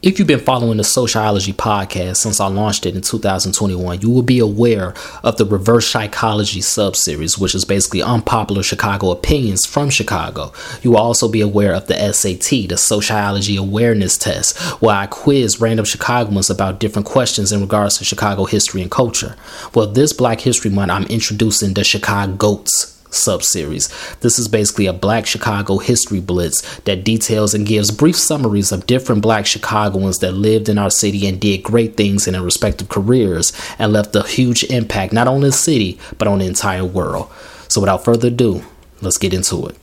If you've been following the Sociology podcast since I launched it in 2021, you will be aware of the reverse psychology subseries, which is basically unpopular Chicago opinions from Chicago. You will also be aware of the SAT, the Sociology Awareness Test, where I quiz random Chicagoans about different questions in regards to Chicago history and culture. Well, this Black History Month, I'm introducing the ChicaGOATS subseries. This is basically a Black Chicago history blitz that details and gives brief summaries of different Black Chicagoans that lived in our city and did great things in their respective careers and left a huge impact not only on the city but on the entire world. So without further ado, let's get into it.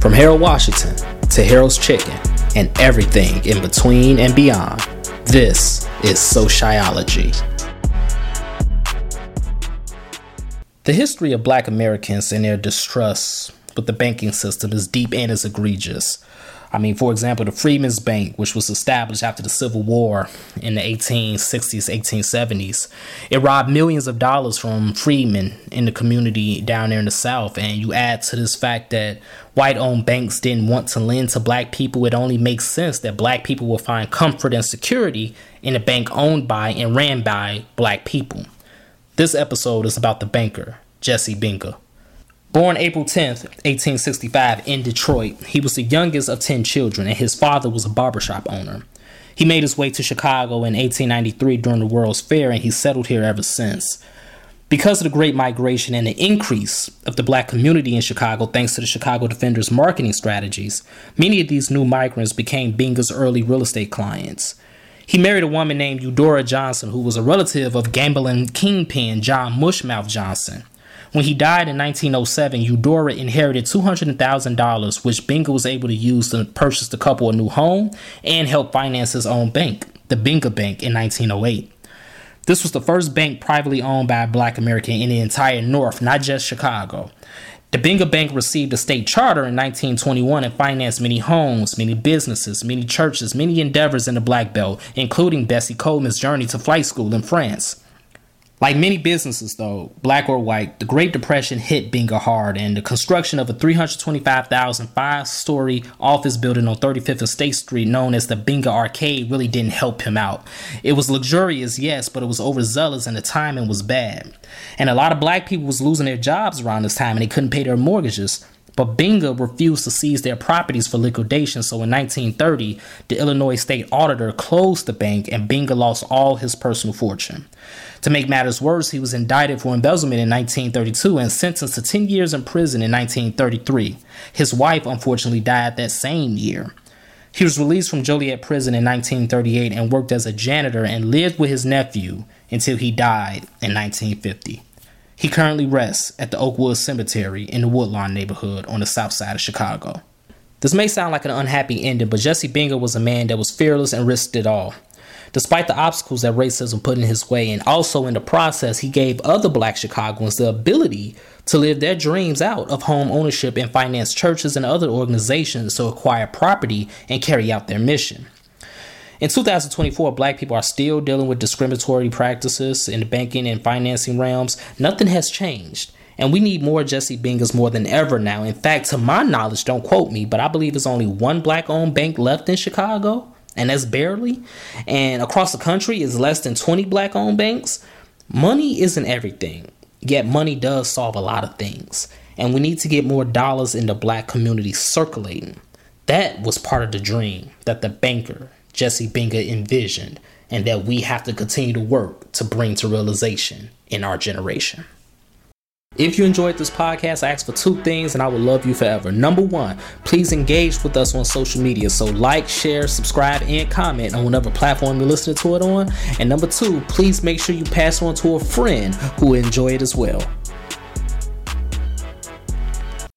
From Harold Washington to Harold's Chicken and everything in between and beyond, this is Sociology. The history of black Americans and their distrust with the banking system is deep and is egregious. I mean, for example, the Freedmen's Bank, which was established after the Civil War in the 1860s, 1870s, it robbed millions of dollars from freedmen in the community down there in the South. And you add to this fact that white owned banks didn't want to lend to black people, it only makes sense that black people will find comfort and security in a bank owned by and ran by black people. This episode is about the banker, Jesse Binga. Born April 10th, 1865, in Detroit, he was the youngest of 10 children, and his father was a barbershop owner. He made his way to Chicago in 1893 during the World's Fair, and he settled here ever since. Because of the Great Migration and the increase of the black community in Chicago, thanks to the Chicago Defenders marketing strategies, many of these new migrants became Binga's early real estate clients. He married a woman named Eudora Johnson, who was a relative of gambling kingpin John Mushmouth Johnson. When he died in 1907, Eudora inherited $200,000, which Binga was able to use to purchase the couple a new home and help finance his own bank, the Binga Bank, in 1908. This was the first bank privately owned by a black American in the entire North, not just Chicago. The Binga Bank received a state charter in 1921 and financed many homes, many businesses, many churches, many endeavors in the Black Belt, including Bessie Coleman's journey to flight school in France. Like many businesses, though, black or white, the Great Depression hit Binga hard, and the construction of a 325,000 five story office building on 35th and State Street, known as the Binga Arcade, really didn't help him out. It was luxurious, yes, but it was overzealous and the timing was bad. And a lot of black people was losing their jobs around this time and they couldn't pay their mortgages. But Binga refused to seize their properties for liquidation, so in 1930, the Illinois state auditor closed the bank and Binga lost all his personal fortune. To make matters worse, he was indicted for embezzlement in 1932 and sentenced to 10 years in prison in 1933. His wife unfortunately died that same year. He was released from Joliet prison in 1938 and worked as a janitor and lived with his nephew until he died in 1950. He currently rests at the Oakwood Cemetery in the Woodlawn neighborhood on the south side of Chicago. This may sound like an unhappy ending, but Jesse Binga was a man that was fearless and risked it all. Despite the obstacles that racism put in his way, and also in the process, he gave other black Chicagoans the ability to live their dreams out of home ownership and finance churches and other organizations to acquire property and carry out their mission. In 2024, black people are still dealing with discriminatory practices in the banking and financing realms. Nothing has changed. And we need more Jesse Bingas more than ever now. In fact, to my knowledge, don't quote me, but I believe there's only one black owned bank left in Chicago, and that's barely. And across the country is less than 20 black owned banks. Money isn't everything, yet money does solve a lot of things. And we need to get more dollars in the black community circulating. That was part of the dream that the banker, Jesse Binga envisioned and that we have to continue to work to bring to realization in our generation. If you enjoyed this podcast, I ask for two things and I will love you forever. Number one, please engage with us on social media. So, like, share, subscribe, and comment on whatever platform you're listening to it on. And number two, please make sure you pass on to a friend who will enjoy it as well.